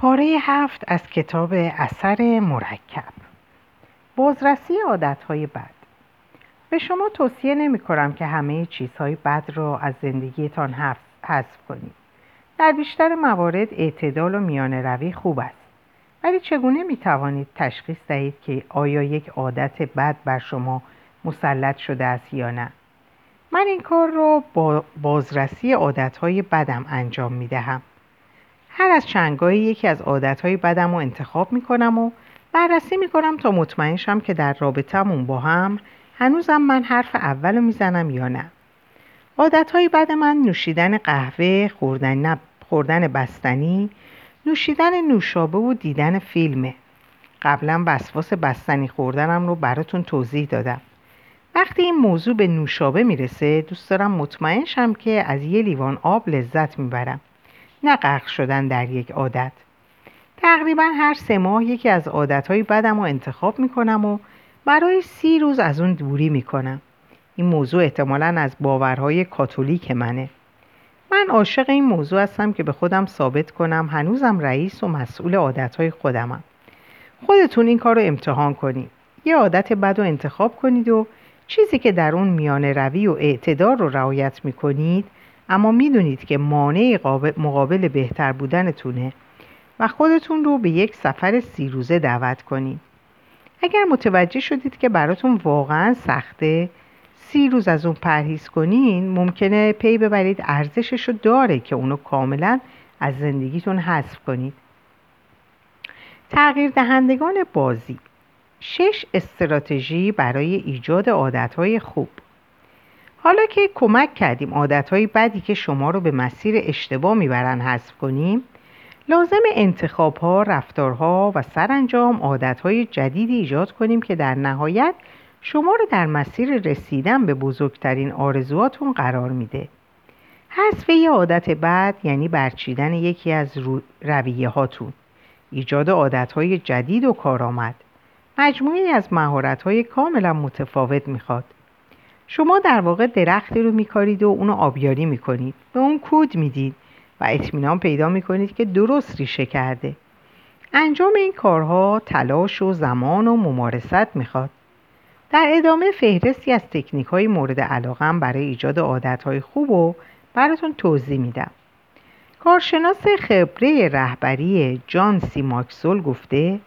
پاره هفت از کتاب اثر مرکب. بازرسی عادتهای بد. به شما توصیه نمی کنم که همه چیزهای بد را از زندگیتان حذف کنید. در بیشتر موارد اعتدال و میان روی خوب است. ولی چگونه می توانید تشخیص دهید که آیا یک عادت بد بر شما مسلط شده است یا نه؟ من این کار را با بازرسی عادتهای بدم انجام می دهم هر از چنگاهی یکی از عادتهای بدم رو انتخاب می کنم و بررسی می کنم تا مطمئن شم که در رابطمون با هم هنوزم من حرف اول رو می‌زنم یا نه. عادتهای بد من نوشیدن قهوه، خوردن, خوردن بستنی، نوشیدن نوشابه و دیدن فیلمه. قبلا وسواس بستنی خوردنم رو براتون توضیح دادم. وقتی این موضوع به نوشابه می‌رسه دوست دارم مطمئن شم که از یه لیوان آب لذت می‌برم. نه غرق شدن در یک عادت. تقریبا هر سه ماه یکی از عادتهای بدم رو انتخاب می‌کنم و برای سی روز از اون دوری می‌کنم. این موضوع احتمالا از باورهای کاتولیک منه. من عاشق این موضوع هستم که به خودم ثابت کنم هنوزم رئیس و مسئول عادتهای خودمم. خودتون این کار رو امتحان کنید. یه عادت بد رو انتخاب کنید و چیزی که در اون میان روی و اعتدار رو رعایت می‌کنید اما می‌دونید که مانع مقابل بهتر بودنتونه و خودتون رو به یک سفر سی روزه دعوت کنید اگر متوجه شدید که براتون واقعا سخته سی روز از اون پرهیز کنین ممکنه پی ببرید ارزشش رو داره که اونو کاملا از زندگیتون حذف کنید. تغییر دهندگان بازی. شش استراتژی برای ایجاد عادتهای خوب. حالا که کمک کردیم عادتهای بدی که شما رو به مسیر اشتباه می‌برن حذف کنیم لازم انتخاب ها، رفتارها و سرانجام عادتهای جدیدی ایجاد کنیم که در نهایت شما رو در مسیر رسیدن به بزرگترین آرزوهاتون قرار میده. حذف یه عادت بد یعنی برچیدن یکی از رویه هاتون. ایجاد عادتهای جدید و کارآمد. مجموعی از مهارت‌های کاملا متفاوت می‌خواد. شما در واقع درختی رو میکارید و اونو آبیاری می‌کنید. به اون کود می‌دید و اطمینان پیدا می‌کنید که درست ریشه کرده. انجام این کارها تلاش و زمان و ممارست می‌خواد. در ادامه فهرستی از تکنیک های مورد علاقم برای ایجاد عادت های خوب و براتون توضیح میدم. کارشناس خبره رهبری جان سی ماکسول گفته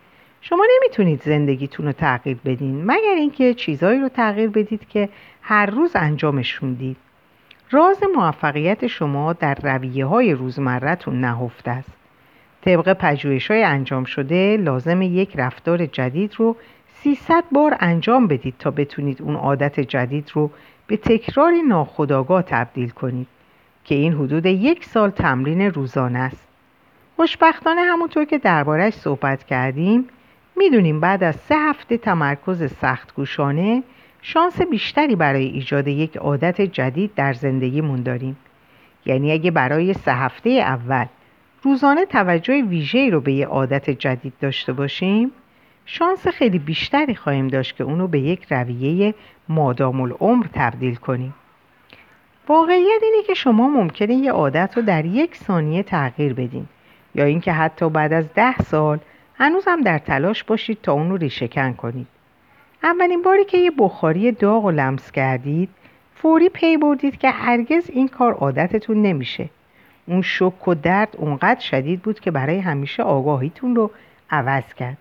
شما نمی‌تونید زندگیتون رو تغییر بدین مگر اینکه چیزهایی رو تغییر بدید که هر روز انجامش می‌دید. راز موفقیت شما در رویه های روزمرتون نهفته است. طبق پجویش های انجام شده لازم یک رفتار جدید رو 300 بار انجام بدید تا بتونید اون عادت جدید رو به تکراری ناخودآگاه تبدیل کنید که این حدود یک سال تمرین روزانه است. خوشبختانه همونطور که دربارش صحبت کردیم می‌دونیم بعد از سه هفته تمرکز سخت گوشانه شانس بیشتری برای ایجاد یک عادت جدید در زندگیمون داریم. یعنی اگه برای سه هفته اول روزانه توجه ویژه‌ای رو به یه عادت جدید داشته باشیم شانس خیلی بیشتری خواهیم داشت که اونو به یک رویه مادام العمر تبدیل کنیم واقعیت اینه که شما ممکنه یه عادت رو در یک ثانیه تغییر بدین یا اینکه حتی بعد از ده سال هنوز هم در تلاش باشید تا اون رو ریشهکن کنید. اولین باری که یه بخاری داغ و لمس کردید فوری پی بردید که هرگز این کار عادتتون نمیشه. اون شک و درد اونقدر شدید بود که برای همیشه آگاهیتون رو عوض کرد.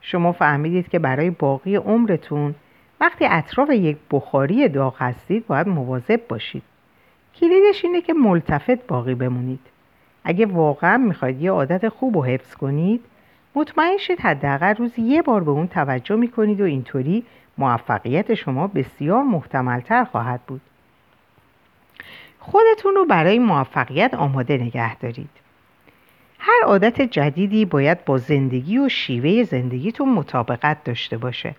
شما فهمیدید که برای باقی عمرتون وقتی اطراف یک بخاری داغ هستید باید مواظب باشید. کلیدش اینه که ملتفت باقی بمونید. اگه واقعا می‌خواید یه عادت خوب و حفظ کنید مطمئن شید حداقل روز یه بار به اون توجه می‌کنید و اینطوری موفقیت شما بسیار محتملتر خواهد بود. خودتون رو برای موفقیت آماده نگه دارید. هر عادت جدیدی باید با زندگی و شیوه زندگیتون مطابقت داشته باشه.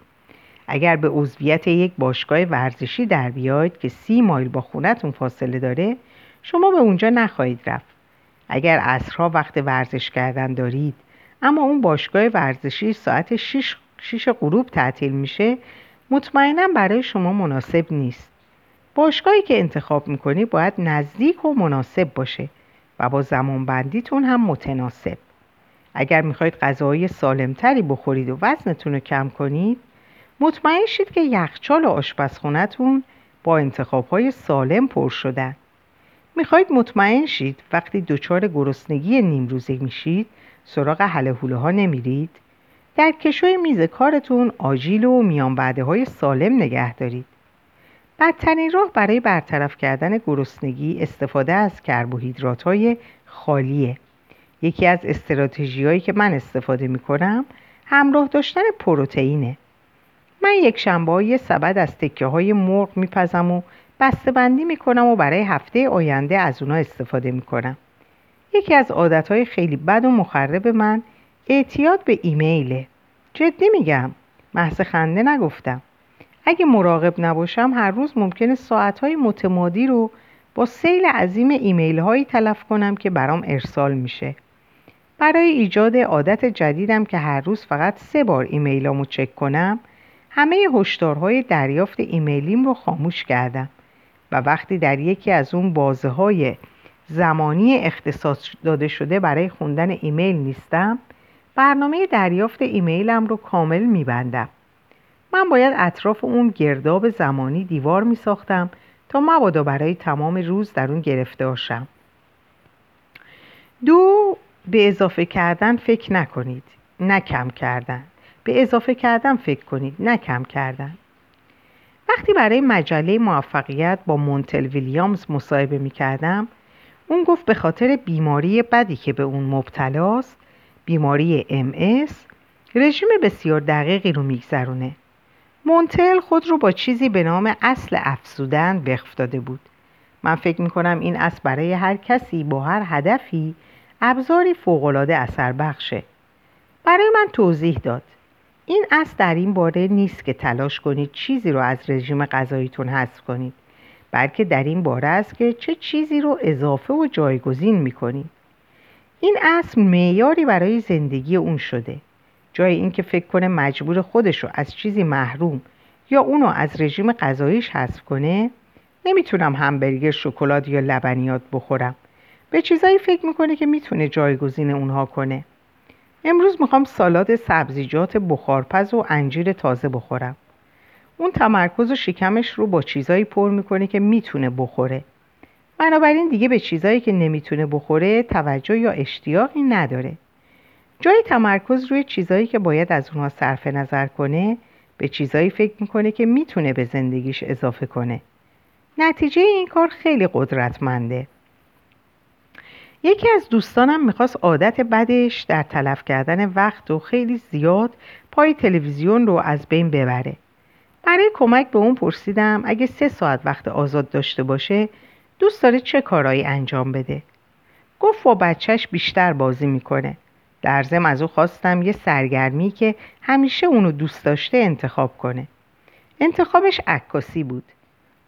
اگر به عضویت یک باشگاه ورزشی در بیاید که سی مایل با خونتون فاصله داره شما به اونجا نخواهید رفت. اگر عصرها وقت ورزش کردن دارید اما اون باشگاه ورزشی ساعت 6 شیش غروب تعطیل میشه مطمئنا برای شما مناسب نیست. باشگاهی که انتخاب می‌کنی باید نزدیک و مناسب باشه و با زمان بندیتون هم متناسب. اگر می‌خواید غذاهای سالمتری بخورید و وزنتون رو کم کنید مطمئن شید که یخچال آشپزخونهتون با انتخابهای سالم پر شدن. می‌خواید مطمئن شید وقتی دچار گرسنگی نیمروزه میشید سراغ حله ها نمیرید؟ در کشوی میز کارتون آجیل و میان بعده های سالم نگه دارید. بدترین راه برای برطرف کردن گرسنگی استفاده از کربوهیدرات های خالیه. یکی از استراتژی هایی که من استفاده می کنم همراه داشتن پروتئینه. من یک شنبه یه سبد از تکه های مرغ میپزم و بسته بندی می‌کنم و برای هفته آینده از اونا استفاده می‌کنم. یکی از عادت های خیلی بد و مخرب من اعتیاد به ایمیله. جدی میگم محض خنده نگفتم. اگه مراقب نباشم هر روز ممکنه ساعتهای متمادی رو با سیل عظیم ایمیل هایی تلف کنم که برام ارسال میشه. برای ایجاد عادت جدیدم که هر روز فقط سه بار ایمیلامو چک کنم همه هشدارهای دریافت ایمیلیم رو خاموش کردم و وقتی در یکی از اون بازه های زمانی اختصاص داده شده برای خوندن ایمیل نیستم برنامه دریافت ایمیلم رو کامل میبندم. من باید اطراف اون گرداب زمانی دیوار می ساختم تا مبادا برای تمام روز در اون گرفته باشم. دو به اضافه کردن فکر نکنید. نه کم کردن. به اضافه کردن فکر کنید. نه کم کردن. وقتی برای مجله موفقیت با مونتل ویلیامز مصاحبه می کردم اون گفت به خاطر بیماری بدی که به اون مبتلاست بیماری ام رژیم بسیار دقیقی رو میگذرونه. مونتل خود رو با چیزی به نام اصل افزودن وقف داده بود. من فکر می‌کنم این اصل برای هر کسی با هر هدفی ابزاری فوقالعاده اثر بخشه. برای من توضیح داد. این اصل در این باره نیست که تلاش کنید چیزی رو از رژیم غذاییتون حذف کنید. بلکه در این باره است که چه چیزی رو اضافه و جایگزین می‌کنید این اصل معیاری برای زندگی اون شده. جای اینکه فکر کنه مجبور خودش رو از چیزی محروم یا اونو از رژیم غذاییش حذف کنه نمی‌تونم همبرگر شکلات یا لبنیات بخورم. به چیزایی فکر می‌کنه که می‌تونه جایگزین اونها کنه. امروز می‌خوام سالاد سبزیجات بخارپز و انجیر تازه بخورم. اون تمرکز و شکمش رو با چیزایی پر می‌کنه که می‌تونه بخوره. بنابراین دیگه به چیزایی که نمی‌تونه بخوره توجه یا اشتیاقی نداره. جای تمرکز روی چیزایی که باید از اونها صرف نظر کنه به چیزایی فکر می‌کنه که می‌تونه به زندگیش اضافه کنه. نتیجه این کار خیلی قدرتمنده. یکی از دوستانم می‌خواست عادت بدش در تلف کردن وقت و خیلی زیاد پای تلویزیون رو از بین ببره. برای کمک به اون پرسیدم اگه سه ساعت وقت آزاد داشته باشه دوست داره چه کارایی انجام بده؟ گفت با بچهش بیشتر بازی می‌کنه. در زم از او خواستم یه سرگرمی که همیشه اونو دوست داشته انتخاب کنه. انتخابش عکاسی بود.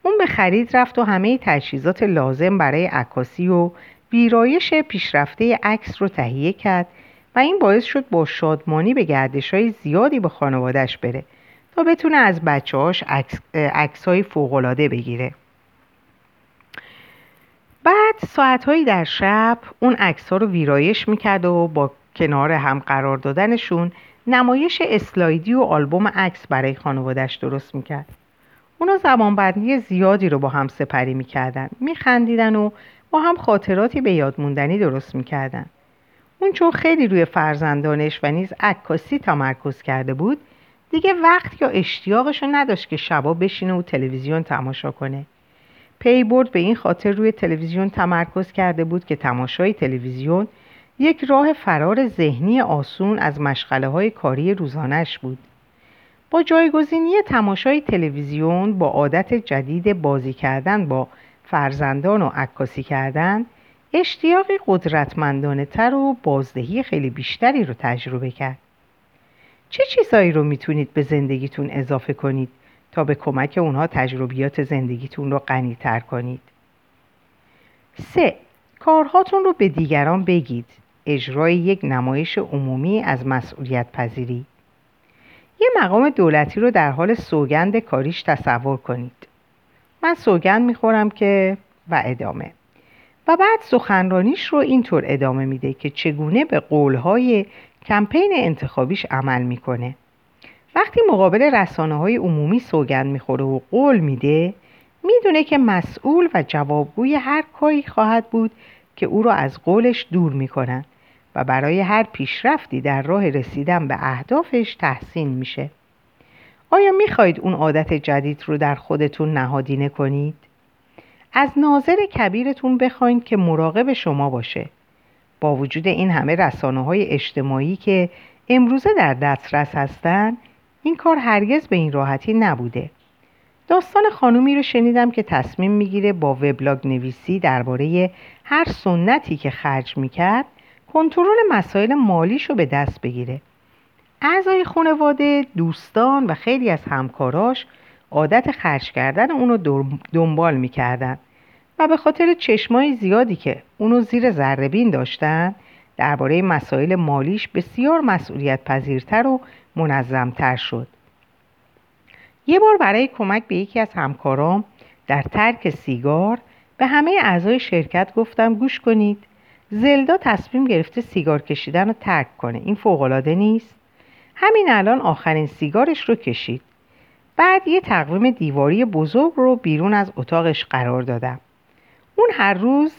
اون به خرید رفت و همه تجهیزات لازم برای عکاسی و ویرایش پیشرفته عکس رو تهیه کرد و این باعث شد با شادمانی به گردش های زیادی به خانوادش بره. تا بتونه از بچه هاش عکس های فوقلاده بگیره. بعد ساعتهایی در شب اون عکس ها رو ویرایش می‌کرد و با کنار هم قرار دادنشون نمایش اسلایدی و آلبوم عکس برای خانوادش درست می‌کرد. اونا زمانبندی زیادی رو با هم سپری می‌کردن میخندیدن و با هم خاطراتی به یاد موندنی درست می‌کردن. اون چون خیلی روی فرزندانش و نیز عکاسی تمرکز کرده بود دیگه وقت یا اشتیاقش رو نداشت که شبا بشینه و تلویزیون تماشا کنه. پی برد به این خاطر روی تلویزیون تمرکز کرده بود که تماشای تلویزیون یک راه فرار ذهنی آسون از مشغله های کاری روزانش بود. با جایگزینی تماشای تلویزیون با عادت جدید بازی کردن با فرزندان و عکاسی کردن اشتیاقی قدرتمندانه تر و بازدهی خیلی بیشتری رو تجربه کرد. چه چیزهایی رو می‌تونید به زندگیتون اضافه کنید تا به کمک اونها تجربیات زندگیتون رو غنیتر کنید؟ سه کارهاتون رو به دیگران بگید. اجرای یک نمایش عمومی از مسئولیت پذیری یه مقام دولتی رو در حال سوگند کاریش تصور کنید. من سوگند می‌خورم که و ادامه. و بعد سخنرانیش رو اینطور ادامه میده که چگونه به قولهای کمپین انتخابیش عمل می‌کنه. وقتی مقابل رسانه های عمومی سوگند می‌خوره و قول میده می‌دونه که مسئول و جوابگوی هر کاری خواهد بود که او را از قولش دور می‌کنن و برای هر پیشرفتی در راه رسیدن به اهدافش تحسین میشه. آیا می‌خواهید اون عادت جدید رو در خودتون نهادینه کنید؟ از ناظر کبیرتون بخواید که مراقب شما باشه. با وجود این همه رسانه های اجتماعی که امروزه در دسترس هستند این کار هرگز به این راحتی نبوده. داستان خانومی رو شنیدم که تصمیم می‌گیره با وبلاگ نویسی درباره هر سنتی که خرج می‌کرد کنترل مسائل مالیش رو به دست بگیره. اعضای خانواده دوستان و خیلی از همکاراش عادت خرج کردن اونو دنبال می‌کردن. و به خاطر چشمای زیادی که اونو زیر ذربین داشتن درباره مسائل مالیش بسیار مسئولیت پذیرتر و منظمتر شد. یه بار برای کمک به یکی از همکارام در ترک سیگار به همه اعضای شرکت گفتم گوش کنید زلدا تصمیم گرفته سیگار کشیدن رو ترک کنه. این فوقالعاده نیست؟ همین الان آخرین سیگارش رو کشید. بعد یه تقویم دیواری بزرگ رو بیرون از اتاقش قرار دادم. اون هر روز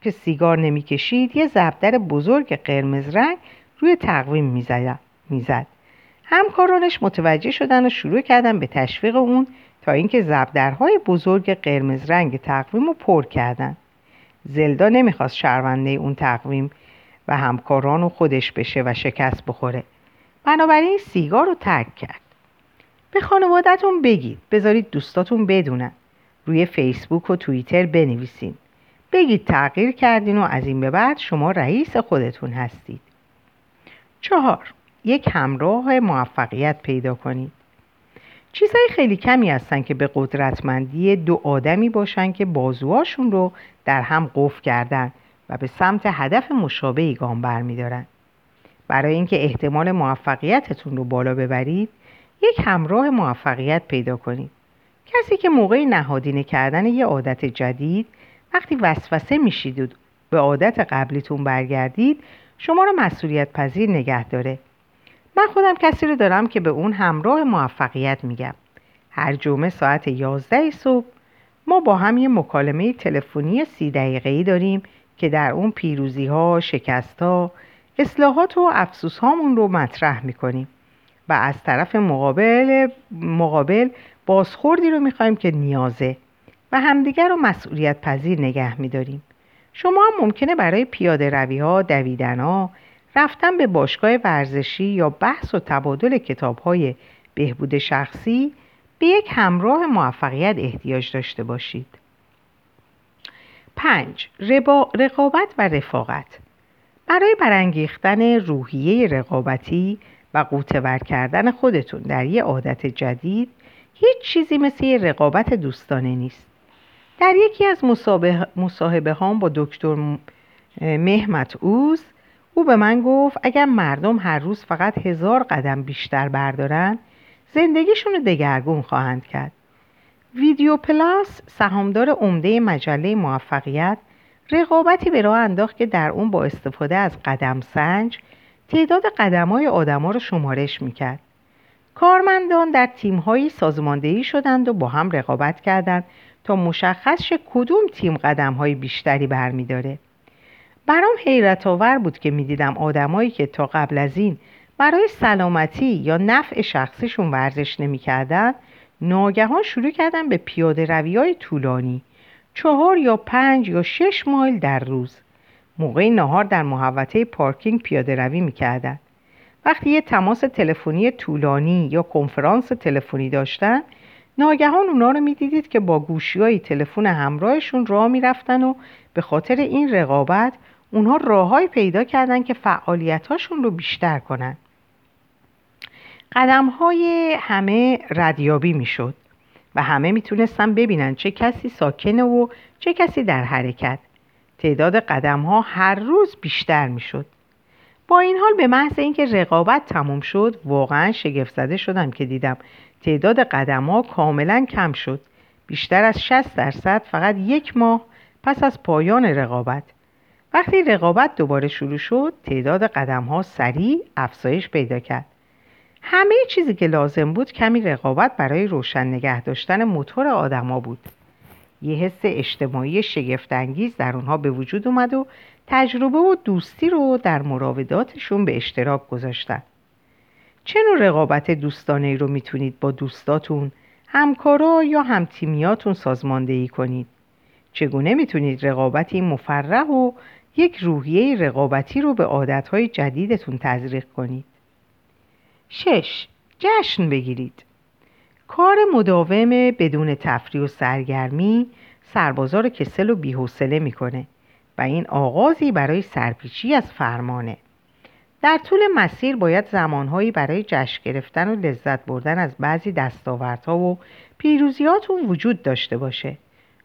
که سیگار نمی‌کشید یه زبدر بزرگ قرمز رنگ روی تقویم می‌زد همکارانش متوجه شدن و شروع کردن به تشویق اون تا اینکه زبدرهای بزرگ قرمز رنگ تقویم رو پر کردن. زلدا نمی‌خواست شرونده اون تقویم و همکاران و خودش بشه و شکست بخوره. بنابراین سیگار رو ترک کرد. به خانوادتون بگید. بذارید دوستاتون بدونن. روی فیسبوک و توییتر بنویسین. بگید تغییر کردین و از این به بعد شما رئیس خودتون هستید. چهار یک همراه موفقیت پیدا کنید. چیزهای خیلی کمی هستن که به قدرتمندی دو آدمی باشن که بازوهاشون رو در هم قفل کردن و به سمت هدف مشابهی گام برمیدارن. برای اینکه احتمال موفقیتتون رو بالا ببرید یک همراه موفقیت پیدا کنید. کسی که موقع نهادینه کردن یه عادت جدید وقتی وسوسه میشید و به عادت قبلیتون برگردید شما رو مسئولیت پذیر نگه داره. من خودم کسی رو دارم که به اون همراه موفقیت میگم. هر جمعه ساعت 11 صبح ما با هم یه مکالمه تلفنی سی دقیقه‌ای داریم که در اون پیروزی ها، شکست ها، اصلاحات و افسوس هامون رو مطرح می‌کنیم و از طرف مقابل, مقابل بازخوردی رو می‌خوایم که نیازه و همدیگر رو مسئولیت پذیر نگه میداریم شما هم ممکنه برای پیاده روی ها، دویدن ها، رفتن به باشگاه ورزشی یا بحث و تبادل کتاب های بهبود شخصی به یک همراه موفقیت احتیاج داشته باشید. 5. رقابت و رفاقت برای برانگیختن روحیه رقابتی و قوتور کردن خودتون در یه عادت جدید هیچ چیزی مثل یه رقابت دوستانه نیست. در یکی از مصاحبه هام با دکتر مهمت اوز او به من گفت اگر مردم هر روز فقط هزار قدم بیشتر بردارن زندگیشون رو دگرگون خواهند کرد ویدیو پلاس سهامدار عمده مجله موفقیت رقابتی به راه انداخت که در اون با استفاده از قدم سنج تعداد قدم های آدما رو شمارش می‌کرد کارمندان در تیمهایی سازماندهی شدند و با هم رقابت کردند تا مشخص شه کدوم تیم قدم های بیشتری برمیداره. برام حیرت آور بود که می‌دیدم آدمایی که تا قبل از این برای سلامتی یا نفع شخصیشون ورزش نمی‌کردن ناگهان شروع کردن به پیاده روی های طولانی چهار یا پنج یا شش مایل در روز. موقع نهار در محوطه پارکینگ پیاده روی می‌کردن. وقتی یه تماس تلفنی طولانی یا کنفرانس تلفنی داشتن ناگهان اونا رو می‌دیدید که با گوشی های تلفن همراهشون راه می‌رفتن و به خاطر این رقابت اونها راههایی پیدا کردن که فعالیتاشون رو بیشتر کنن. قدم های همه ردیابی می‌شد و همه می‌تونستن ببینن چه کسی ساکنه و چه کسی در حرکت. تعداد قدم ها هر روز بیشتر می‌شد. با این حال به محض اینکه رقابت تموم شد واقعا شگفت زده شدم که دیدم تعداد قدم ها کاملا کم شد. بیشتر از 60 درصد فقط یک ماه پس از پایان رقابت. وقتی رقابت دوباره شروع شد تعداد قدم ها سریع افزایش پیدا کرد. همه چیزی که لازم بود کمی رقابت برای روشن نگه داشتن موتور آدما بود. یه حس اجتماعی شگفتانگیز در اونها به وجود اومد و تجربه و دوستی رو در مراوداتشون به اشتراک گذاشتن. چه نوع رقابت دوستانه رو می‌تونید با دوستاتون همکارا یا همتیمیاتون سازماندهی کنید؟ چگونه می‌تونید رقابتی مفرح و یک روحیه رقابتی رو به عادتهای جدیدتون تزریق کنید؟ شش جشن بگیرید. کار مداوم بدون تفریح و سرگرمی سربازا رو کسل و بیحوصله می‌کنه. و این آغازی برای سرپیچی از فرمانه. در طول مسیر باید زمانهایی برای جشن گرفتن و لذت بردن از بعضی دستاوردها و پیروزیاتون وجود داشته باشه.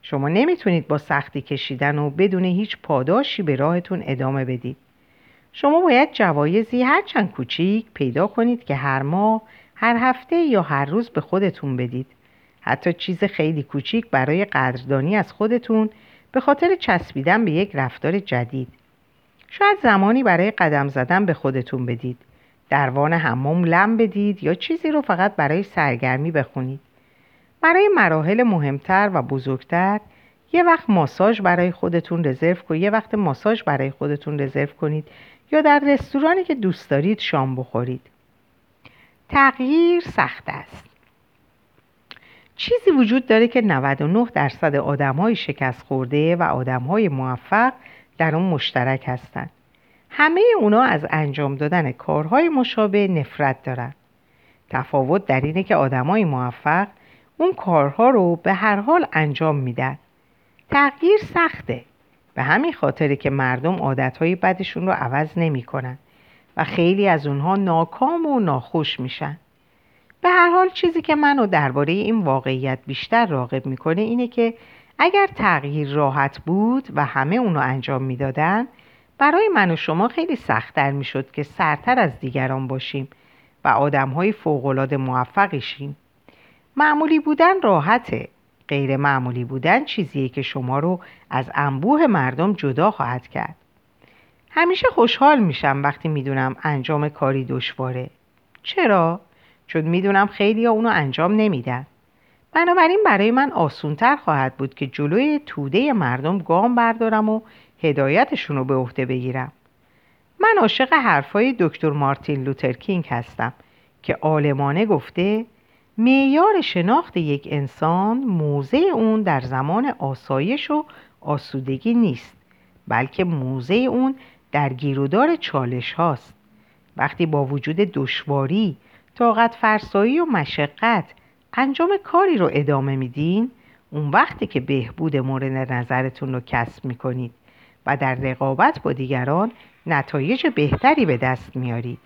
شما نمی‌تونید با سختی کشیدن و بدون هیچ پاداشی به راهتون ادامه بدید. شما باید جوایزی هرچند کوچیک پیدا کنید که هر ماه هر هفته یا هر روز به خودتون بدید. حتی چیز خیلی کوچیک برای قدردانی از خودتون به خاطر چسبیدن به یک رفتار جدید. شاید زمانی برای قدم زدن به خودتون بدید. دروان حمام لم بدید یا چیزی رو فقط برای سرگرمی بخونید. برای مراحل مهمتر و بزرگتر یه وقت ماساژ برای خودتون رزرو کنید یه وقت ماساژ برای خودتون رزرو کنید یا در رستورانی که دوست دارید شام بخورید تغییر سخت است. چیزی وجود داره که 99 درصد آدم های شکست خورده و آدم های موفق در اون مشترک هستند. همه اونا از انجام دادن کارهای مشابه نفرت دارن. تفاوت در اینه که آدمای موفق اون کارها رو به هر حال انجام میدن. تغییر سخته. به همین خاطره که مردم عادتهای بدشون رو عوض نمی‌کنن و خیلی از اونها ناکام و ناخوش میشن. به هر حال چیزی که منو درباره این واقعیت بیشتر راغب می‌کنه اینه که اگر تغییر راحت بود و همه اونو انجام می‌دادن برای من و شما خیلی سختتر می‌شد که سرتر از دیگران باشیم و آدم های فوقالعاده موفقی شیم معمولی بودن راحته. غیر معمولی بودن چیزیه که شما رو از انبوه مردم جدا خواهد کرد. همیشه خوشحال میشم وقتی می‌دونم انجام کاری دشواره. چرا؟ چون می‌دونم خیلی اونو انجام نمیدن. بنابراین برای من آسونتر خواهد بود که جلوی توده مردم گام بردارم و هدایتشون رو به عهده بگیرم. من عاشق حرفای دکتر مارتین لوترکینگ هستم که عالمانه گفته معیار شناخت یک انسان موضع اون در زمان آسایش و آسودگی نیست بلکه موضع اون در گیرودار چالش هاست. وقتی با وجود دشواری طاقت فرسایی و مشقت. انجام کاری رو ادامه میدین؟ اون وقتی که بهبود مورد نظرتون رو کسب می‌کنید و در رقابت با دیگران نتایج بهتری به دست میارید.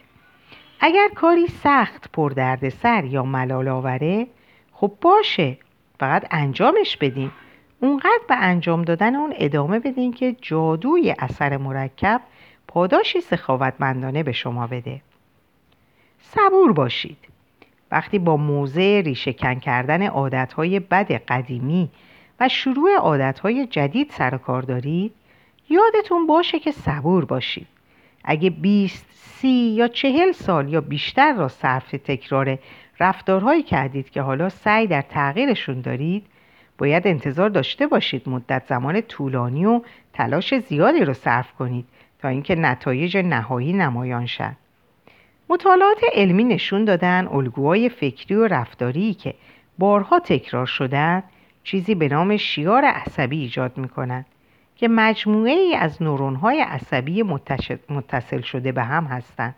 اگر کاری سخت پردردسر یا ملال آوره خب باشه فقط انجامش بدین. اونقدر به انجام دادن اون ادامه بدین که جادوی اثر مرکب پاداشی سخاوتمندانه به شما بده. صبور باشید. وقتی با موضع ریشهکن کردن عادتهای بد قدیمی و شروع عادتهای جدید سر کار دارید یادتون باشه که صبور باشید. اگه 20 سی یا چهل سال یا بیشتر را صرف تکرار رفتارهایی کردید که حالا سعی در تغییرشون دارید باید انتظار داشته باشید مدت زمان طولانی و تلاش زیادی رو صرف کنید تا اینکه نتایج نهایی نمایان شد مطالعات علمی نشون دادن الگوهای فکری و رفتاری که بارها تکرار شدن چیزی به نام شیار عصبی ایجاد می‌کنند که مجموعه ای از نورونهای عصبی متصل شده به هم هستند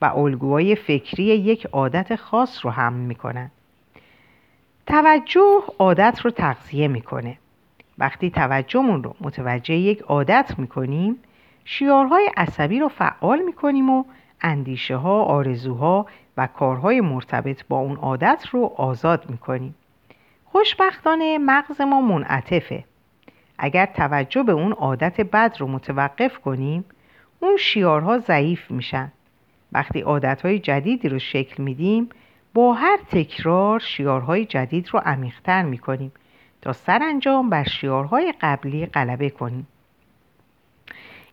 و الگوهای فکری یک عادت خاص رو هم می‌کنند. توجه عادت رو تغذیه می‌کنه. وقتی توجهمون رو متوجه یک عادت می‌کنیم شیارهای عصبی رو فعال می‌کنیم و اندیشه ها، آرزوها و کارهای مرتبط با اون عادت رو آزاد می‌کنیم. خوشبختانه مغز ما منعطفه. اگر توجه به اون عادت بد رو متوقف کنیم اون شیارها ضعیف میشن. وقتی عادتهای جدیدی رو شکل میدیم با هر تکرار شیارهای جدید رو عمیقتر می‌کنیم تا سرانجام بر شیارهای قبلی غلبه کنید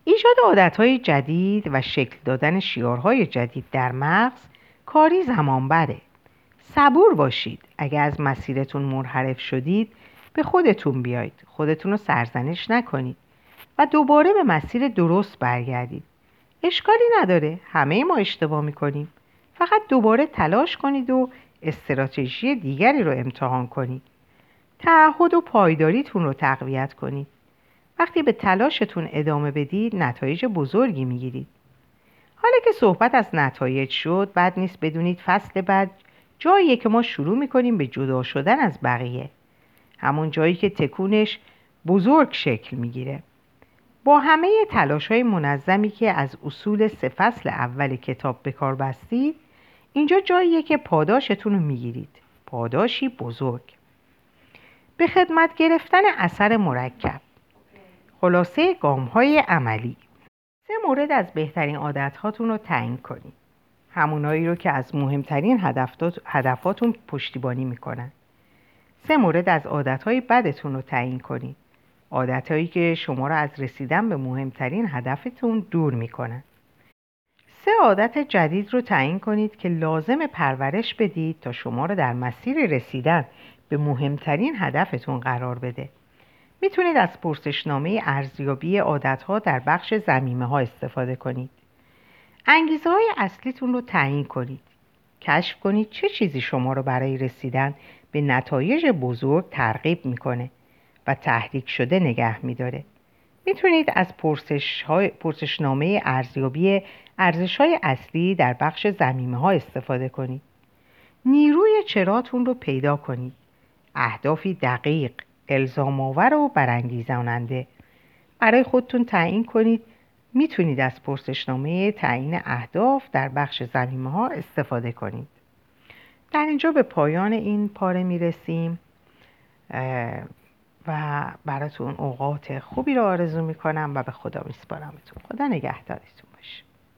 ایجاد عادتهای جدید و شکل دادن شیارهای جدید در مغز کاری زمان بره صبور باشید. اگر از مسیرتون منحرف شدید به خودتون بیایید. خودتون رو سرزنش نکنید و دوباره به مسیر درست برگردید. اشکالی نداره. همه ما اشتباه می‌کنیم. فقط دوباره تلاش کنید و استراتژی دیگری رو امتحان کنید. تعهد و پایداریتون رو تقویت کنید. وقتی به تلاشتون ادامه بدید نتایج بزرگی می‌گیرید. حالا که صحبت از نتایج شد بد نیست بدونید فصل بعد جاییه که ما شروع می‌کنیم به جدا شدن از بقیه. همون جایی که تکونش بزرگ شکل می‌گیره. با همه تلاش های منظمی که از اصول سه فصل اول کتاب به کار بستید اینجا جاییه که پاداشتون رو می‌گیرید. پاداشی بزرگ. به خدمت گرفتن اثر مرکب. خلاصه گام های عملی. سه مورد از بهترین عادت هاتون رو تعیین کنید. همونایی رو که از مهمترین هدفاتون پشتیبانی می‌کنن. سه مورد از عادت های بدتون رو تعیین کنید. عادت هایی که شما را از رسیدن به مهمترین هدفتون دور می‌کنن. سه عادت جدید رو تعیین کنید که لازم پرورش بدید تا شما را در مسیر رسیدن به مهمترین هدفتون قرار بده. می‌تونید از پرسشنامه ارزیابی عادتها در بخش زمیمه ها استفاده کنید. انگیزه های اصلیتون رو تعیین کنید. کشف کنید چه چیزی شما رو برای رسیدن به نتایج بزرگ ترغیب می‌کنه و تحریک شده نگه میداره. می‌تونید از پرسش های، پرسشنامه ارزیابی ارزش های اصلی در بخش زمیمه ها استفاده کنید. نیروی چراتون رو پیدا کنید. اهدافی دقیق الزام آور و برانگیزاننده. برای خودتون تعیین کنید. می‌تونید از پرسشنامه تعیین اهداف در بخش زمینه ها استفاده کنید. در اینجا به پایان این پاره می‌رسیم. و براتون اوقات خوبی رو آرزو می‌کنم و به خدا میسپارمتون. خدا نگهدارتون.